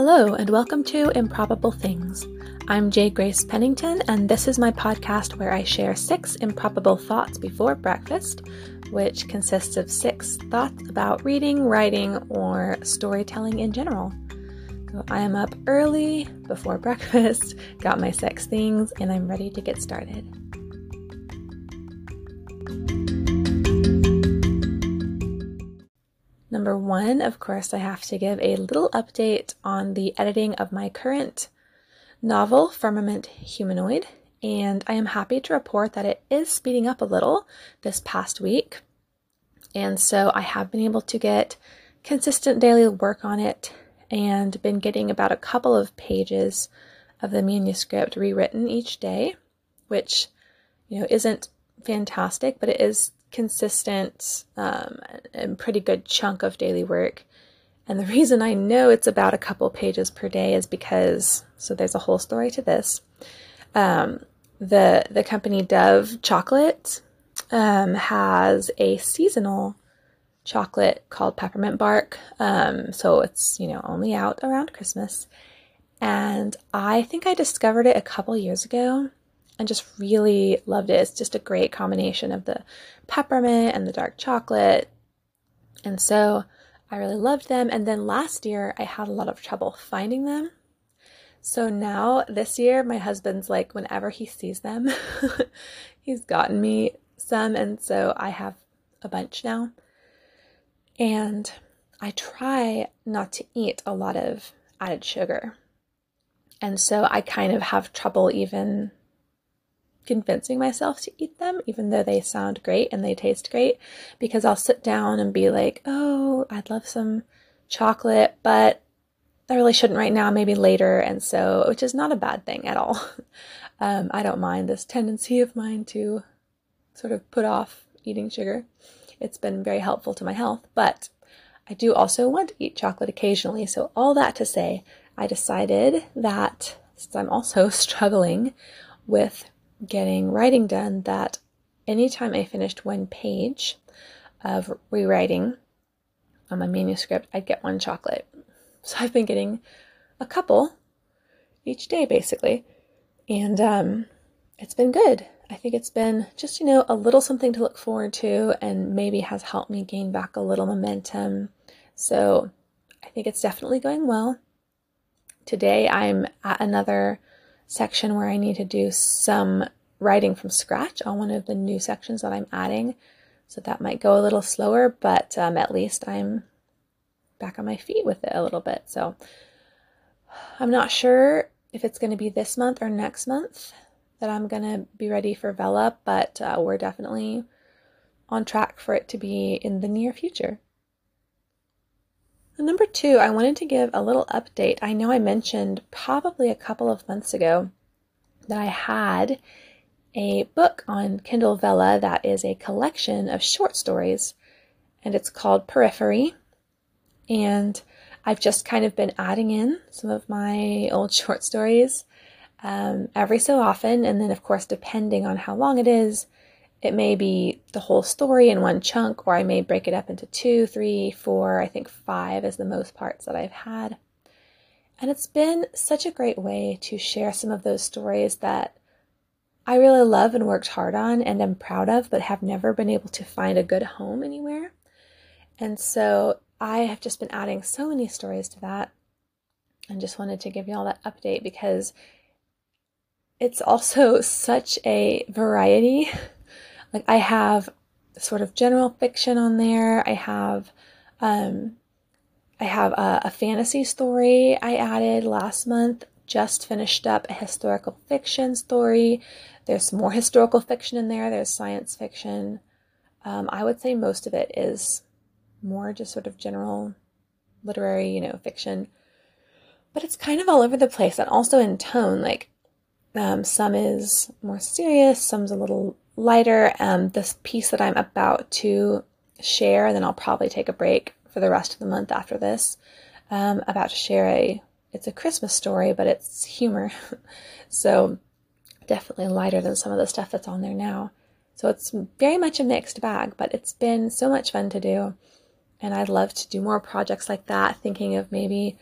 Hello, and welcome to Improbable Things. I'm J. Grace Pennington, and this is my podcast where I share six improbable thoughts before breakfast, which consists of six thoughts about reading, writing, or storytelling in general. So I am up early before breakfast, got my six things, and I'm ready to get started. One, of course, I have to give a little update on the editing of my current novel, Firmament Humanoid, and I am happy to report that it is speeding up a little this past week. And so I have been able to get consistent daily work on it and been getting about a couple of pages of the manuscript rewritten each day, which, you know, isn't fantastic, but it is consistent um, and pretty good chunk of daily work. And the reason I know it's about a couple pages per day is because so there's a whole story to this. Um, the the company Dove Chocolate um, has a seasonal chocolate called peppermint bark. Um, so it's you know only out around Christmas, and I think I discovered it a couple years ago and just really loved it. It's just a great combination of the peppermint and the dark chocolate. And so I really loved them. And then last year I had a lot of trouble finding them. So now this year, my husband's like, whenever he sees them, he's gotten me some. And so I have a bunch now. And I try not to eat a lot of added sugar. And so I kind of have trouble even convincing myself to eat them, even though they sound great and they taste great, because I'll sit down and be like, oh, I'd love some chocolate, but I really shouldn't right now, maybe later. And so, which is not a bad thing at all. Um, I don't mind this tendency of mine to sort of put off eating sugar. It's been very helpful to my health, but I do also want to eat chocolate occasionally. So, all that to say, I decided that since I'm also struggling with getting writing done that anytime I finished one page of rewriting on my manuscript, I'd get one chocolate. So I've been getting a couple each day basically. And um, it's been good. I think it's been just, you know, a little something to look forward to and maybe has helped me gain back a little momentum. So I think it's definitely going well. Today I'm at another section where I need to do some writing from scratch on one of the new sections that I'm adding. So that might go a little slower, but um, at least I'm back on my feet with it a little bit. So I'm not sure if it's going to be this month or next month that I'm going to be ready for Vella, but uh, we're definitely on track for it to be in the near future. And number two, I wanted to give a little update. I know I mentioned probably a couple of months ago that I had a book on Kindle Vella that is a collection of short stories, and it's called Periphery. And I've just kind of been adding in some of my old short stories um, every so often, and then, of course, depending on how long it is, it may be the whole story in one chunk, or I may break it up into two, three, four, I think five is the most parts that I've had. And it's been such a great way to share some of those stories that I really love and worked hard on and am proud of, but have never been able to find a good home anywhere. And so I have just been adding so many stories to that and just wanted to give you all that update because it's also such a variety. Like I have sort of general fiction on there. I have um I have a, a fantasy story I added last month just finished up a historical fiction story. There's more historical fiction in there, there's science fiction. Um, I would say most of it is more just sort of general literary, you know, fiction. But it's kind of all over the place and also in tone. Like um, some is more serious, some's a little lighter. Um, this piece that I'm about to share, and then I'll probably take a break for the rest of the month after this. Um, about to share a it's a Christmas story, but it's humor. so definitely lighter than some of the stuff that's on there now. So it's very much a mixed bag, but it's been so much fun to do. And I'd love to do more projects like that, thinking of maybe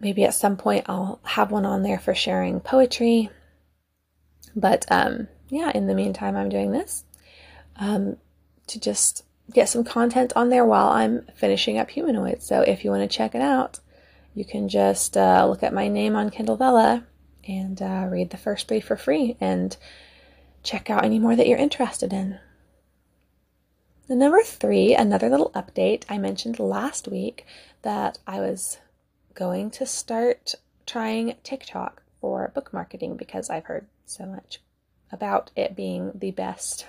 maybe at some point I'll have one on there for sharing poetry. But um, yeah, in the meantime, I'm doing this um, to just get some content on there while I'm finishing up Humanoid. So if you want to check it out, you can just uh, look at my name on Kindle Vella and uh, read the first three for free and check out any more that you're interested in. Number three, another little update. I mentioned last week that I was going to start trying TikTok for book marketing because I've heard so much about it being the best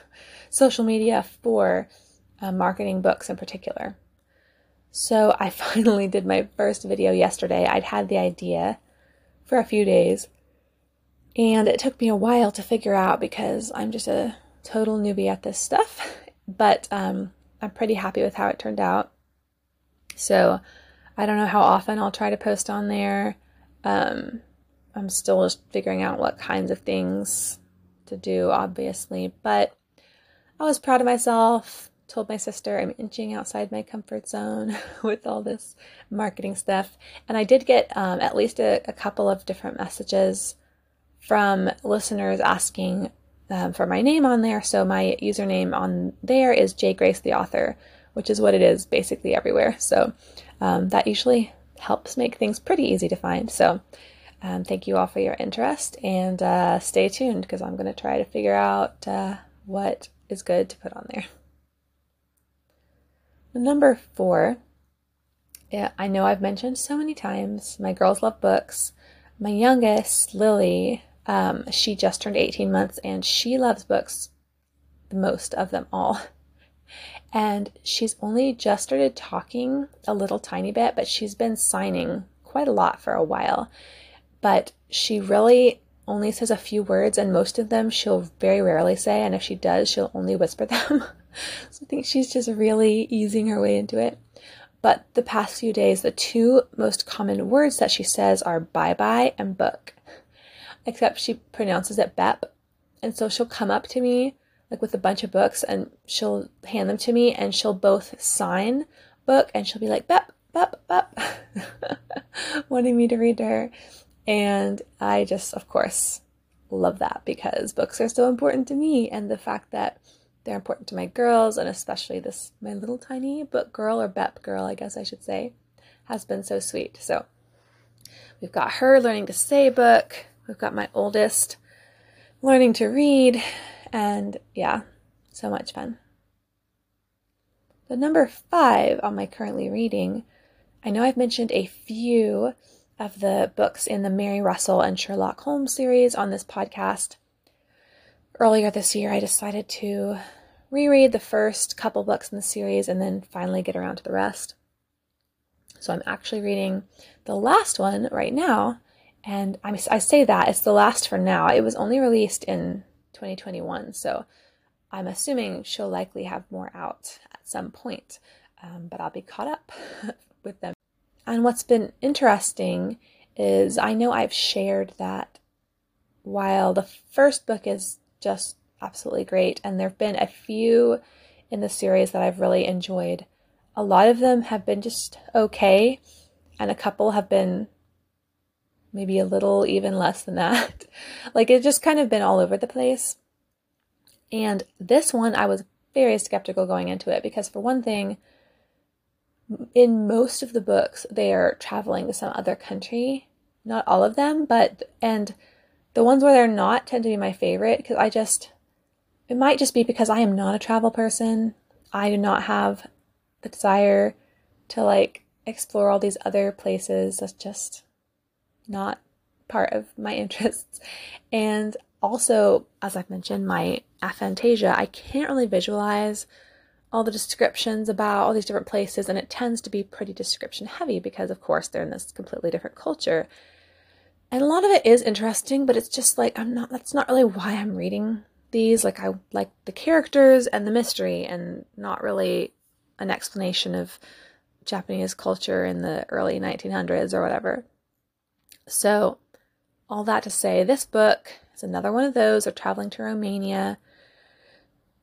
social media for uh, marketing books in particular. So I finally did my first video yesterday. I'd had the idea for a few days, and it took me a while to figure out because I'm just a total newbie at this stuff. But um, I'm pretty happy with how it turned out. So I don't know how often I'll try to post on there. Um, I'm still just figuring out what kinds of things to do, obviously. But I was proud of myself. Told my sister I'm inching outside my comfort zone with all this marketing stuff. And I did get um, at least a, a, couple of different messages from listeners asking um, for my name on there. So my username on there is J Grace the author, which is what it is basically everywhere. So um, that usually helps make things pretty easy to find. So um, thank you all for your interest and uh, stay tuned because I'm going to try to figure out uh, what is good to put on there. Number four, yeah, I know I've mentioned so many times, my girls love books. My youngest, Lily, um, she just turned 18 months and she loves books the most of them all. And she's only just started talking a little tiny bit, but she's been signing quite a lot for a while. But she really only says a few words, and most of them she'll very rarely say. And if she does, she'll only whisper them. so I think she's just really easing her way into it. But the past few days, the two most common words that she says are bye bye and book except she pronounces it Bep. And so she'll come up to me like with a bunch of books and she'll hand them to me and she'll both sign book and she'll be like Bep, Bep, Bep, wanting me to read to her. And I just, of course, love that because books are so important to me and the fact that they're important to my girls and especially this my little tiny book girl or Bep girl, I guess I should say, has been so sweet. So we've got her learning to say book. We've got my oldest learning to read, and yeah, so much fun. The number five on my currently reading, I know I've mentioned a few of the books in the Mary Russell and Sherlock Holmes series on this podcast. Earlier this year, I decided to reread the first couple books in the series and then finally get around to the rest. So I'm actually reading the last one right now, and I'm, I say that it's the last for now. It was only released in 2021, so I'm assuming she'll likely have more out at some point, um, but I'll be caught up with them. And what's been interesting is I know I've shared that while the first book is just absolutely great, and there have been a few in the series that I've really enjoyed, a lot of them have been just okay, and a couple have been maybe a little even less than that. like it's just kind of been all over the place. And this one, I was very skeptical going into it because, for one thing, in most of the books, they are traveling to some other country. Not all of them, but, and the ones where they're not tend to be my favorite because I just, it might just be because I am not a travel person. I do not have the desire to like explore all these other places. That's just not part of my interests. And also, as I've mentioned, my aphantasia, I can't really visualize all the descriptions about all these different places, and it tends to be pretty description heavy because, of course, they're in this completely different culture. And a lot of it is interesting, but it's just like I'm not, that's not really why I'm reading these. Like, I like the characters and the mystery, and not really an explanation of Japanese culture in the early 1900s or whatever. So, all that to say, this book is another one of those. They're traveling to Romania.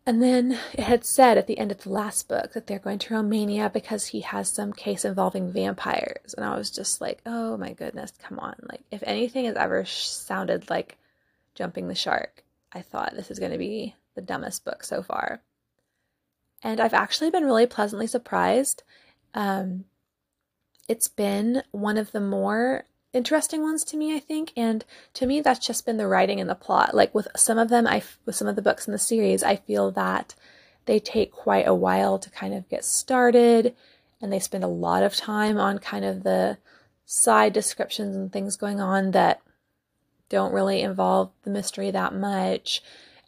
And then it had said at the end of the last book that they're going to Romania because he has some case involving vampires. And I was just like, oh my goodness, come on. Like, if anything has ever sh- sounded like jumping the shark, I thought this is going to be the dumbest book so far. And I've actually been really pleasantly surprised. Um, it's been one of the more interesting ones to me, I think. And to me, that's just been the writing and the plot. Like with some of them, I with some of the books in the series, I feel that they take quite a while to kind of get started, and they spend a lot of time on kind of the side descriptions and things going on that don't really involve the mystery that much.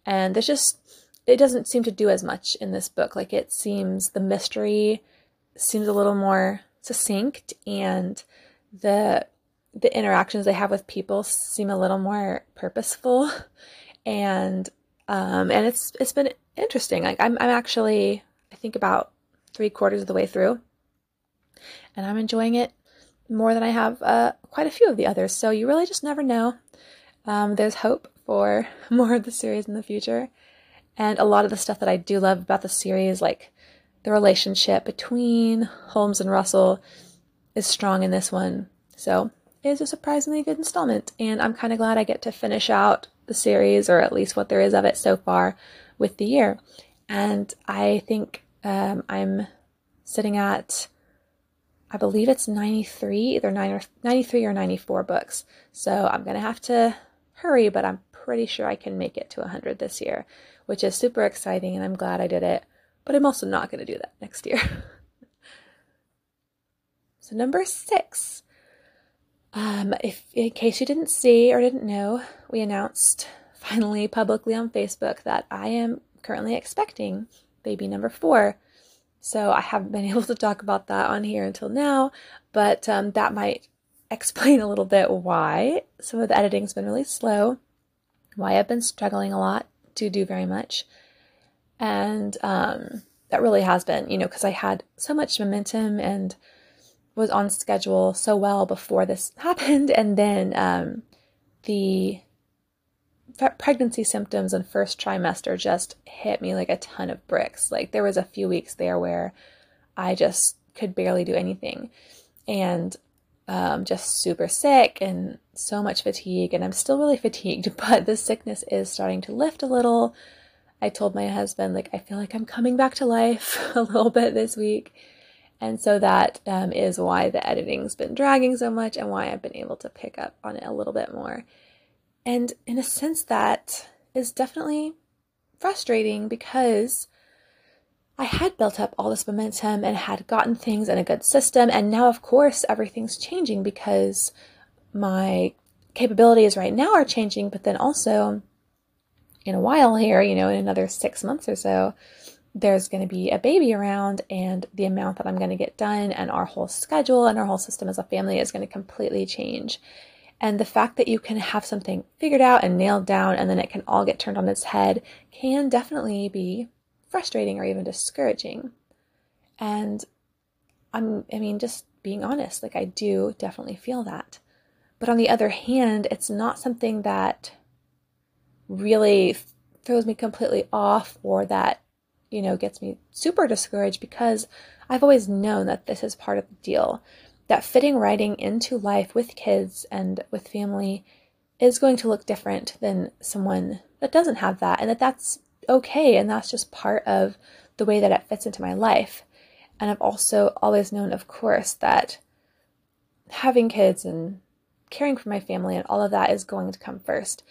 And there's just it doesn't seem to do as much in this book. Like it seems the mystery seems a little more succinct and the the interactions they have with people seem a little more purposeful. And um and it's it's been interesting. Like i'm i'm actually i think about three quarters of the way through and i'm enjoying it more than i have uh quite a few of the others. So you really just never know. Um there's hope for more of the series in the future. And a lot of the stuff that i do love about the series like the relationship between holmes and russell is strong in this one. So is a surprisingly good installment, and I'm kind of glad I get to finish out the series, or at least what there is of it so far, with the year. And I think um, I'm sitting at, I believe it's 93, either 9 or 93 or 94 books. So I'm going to have to hurry, but I'm pretty sure I can make it to 100 this year, which is super exciting, and I'm glad I did it. But I'm also not going to do that next year. so, number six um, if in case you didn't see or didn't know, we announced finally publicly on Facebook that I am currently expecting baby number four. So I haven't been able to talk about that on here until now, but um, that might explain a little bit why some of the editing's been really slow, why I've been struggling a lot to do very much, and um, that really has been, you know, because I had so much momentum and was on schedule so well before this happened, and then um, the pregnancy symptoms and first trimester just hit me like a ton of bricks. Like there was a few weeks there where I just could barely do anything, and um, just super sick and so much fatigue. And I'm still really fatigued, but the sickness is starting to lift a little. I told my husband, like, I feel like I'm coming back to life a little bit this week. And so that um, is why the editing's been dragging so much and why I've been able to pick up on it a little bit more. And in a sense, that is definitely frustrating because I had built up all this momentum and had gotten things in a good system. And now, of course, everything's changing because my capabilities right now are changing, but then also in a while here, you know, in another six months or so, there's going to be a baby around and the amount that I'm going to get done and our whole schedule and our whole system as a family is going to completely change. And the fact that you can have something figured out and nailed down and then it can all get turned on its head can definitely be frustrating or even discouraging. And I'm, I mean, just being honest, like I do definitely feel that. But on the other hand, it's not something that really throws me completely off or that you know, gets me super discouraged because I've always known that this is part of the deal. That fitting writing into life with kids and with family is going to look different than someone that doesn't have that, and that that's okay, and that's just part of the way that it fits into my life. And I've also always known, of course, that having kids and caring for my family and all of that is going to come first.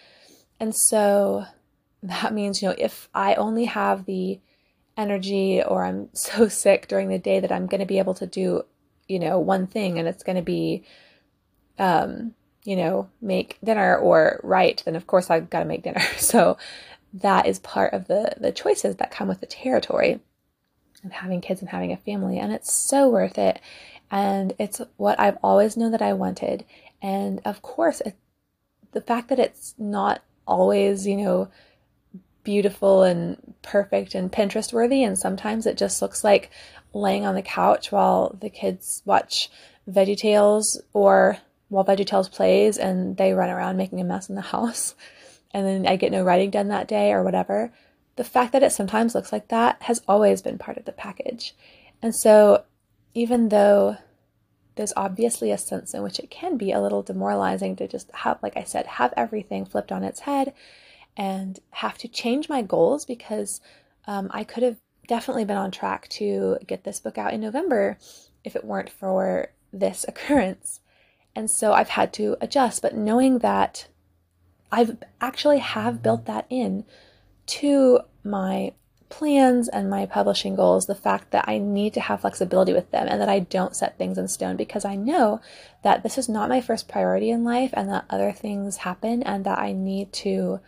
And so that means, you know, if I only have the energy or I'm so sick during the day that I'm going to be able to do, you know, one thing and it's going to be, um, you know, make dinner or write, then of course I've got to make dinner. So that is part of the the choices that come with the territory of having kids and having a family, and it's so worth it. And it's what I've always known that I wanted. And of course, it, the fact that it's not always, you know, beautiful and perfect and Pinterest worthy. And sometimes it just looks like laying on the couch while the kids watch VeggieTales or while VeggieTales plays and they run around making a mess in the house. And then I get no writing done that day or whatever. the fact that it sometimes looks like that has always been part of the package. And so, even though there's obviously a sense in which it can be a little demoralizing to just have, like I said, have everything flipped on its head and have to change my goals because um, I could have definitely been on track to get this book out in November if it weren't for this occurrence. And so I've had to adjust, but knowing that I've actually have built that in to my plans and my publishing goals the fact that I need to have flexibility with them and that I don't set things in stone because I know that this is not my first priority in life and that other things happen and that I need to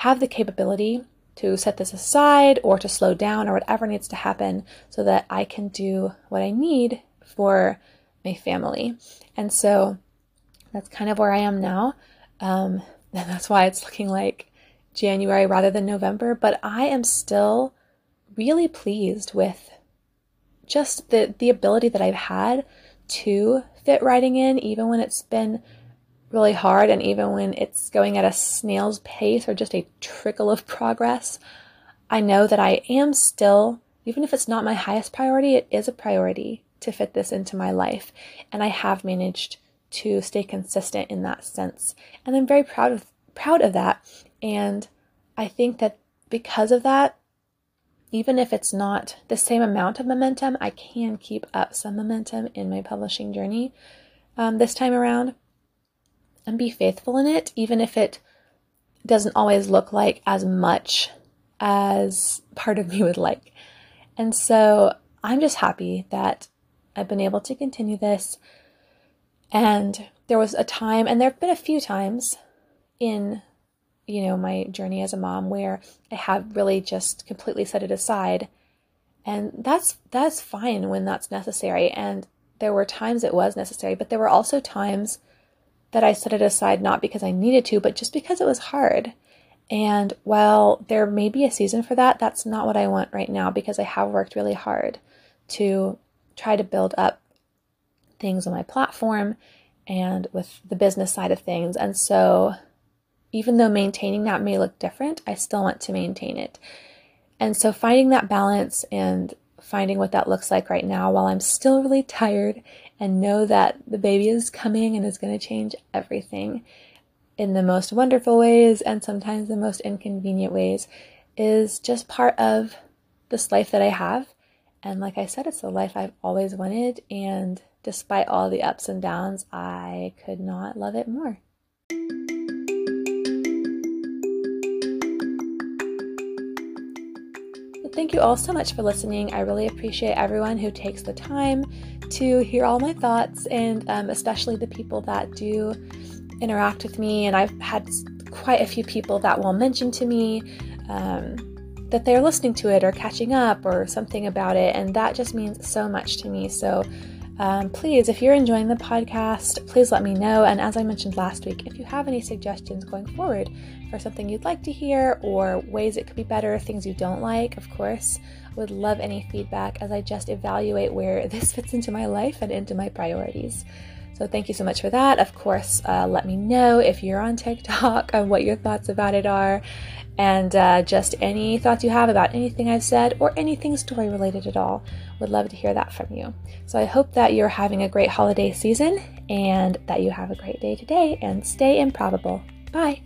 have the capability to set this aside or to slow down or whatever needs to happen so that I can do what I need for my family. And so that's kind of where I am now. Um, and that's why it's looking like January rather than November, but I am still really pleased with just the the ability that I've had to fit writing in even when it's been really hard and even when it's going at a snail's pace or just a trickle of progress. I know that I am still even if it's not my highest priority, it is a priority to fit this into my life and I have managed to stay consistent in that sense. And I'm very proud of proud of that and I think that because of that, even if it's not the same amount of momentum, I can keep up some momentum in my publishing journey um, this time around and be faithful in it, even if it doesn't always look like as much as part of me would like. And so I'm just happy that I've been able to continue this. And there was a time, and there have been a few times in you know, my journey as a mom where I have really just completely set it aside. And that's that's fine when that's necessary. And there were times it was necessary, but there were also times that I set it aside not because I needed to, but just because it was hard. And while there may be a season for that, that's not what I want right now because I have worked really hard to try to build up things on my platform and with the business side of things. And so even though maintaining that may look different, I still want to maintain it. And so finding that balance and finding what that looks like right now while I'm still really tired and know that the baby is coming and is going to change everything in the most wonderful ways and sometimes the most inconvenient ways is just part of this life that I have. And like I said, it's the life I've always wanted. And despite all the ups and downs, I could not love it more. Thank you all so much for listening. I really appreciate everyone who takes the time to hear all my thoughts, and um, especially the people that do interact with me. And I've had quite a few people that will mention to me um, that they're listening to it or catching up or something about it, and that just means so much to me. So um, please, if you're enjoying the podcast, please let me know. And as I mentioned last week, if you have any suggestions going forward for something you'd like to hear or ways it could be better, things you don't like, of course, would love any feedback as I just evaluate where this fits into my life and into my priorities. So thank you so much for that. Of course, uh, let me know if you're on TikTok and what your thoughts about it are, and uh, just any thoughts you have about anything I've said or anything story related at all. Would love to hear that from you. So I hope that you're having a great holiday season and that you have a great day today and stay improbable. Bye.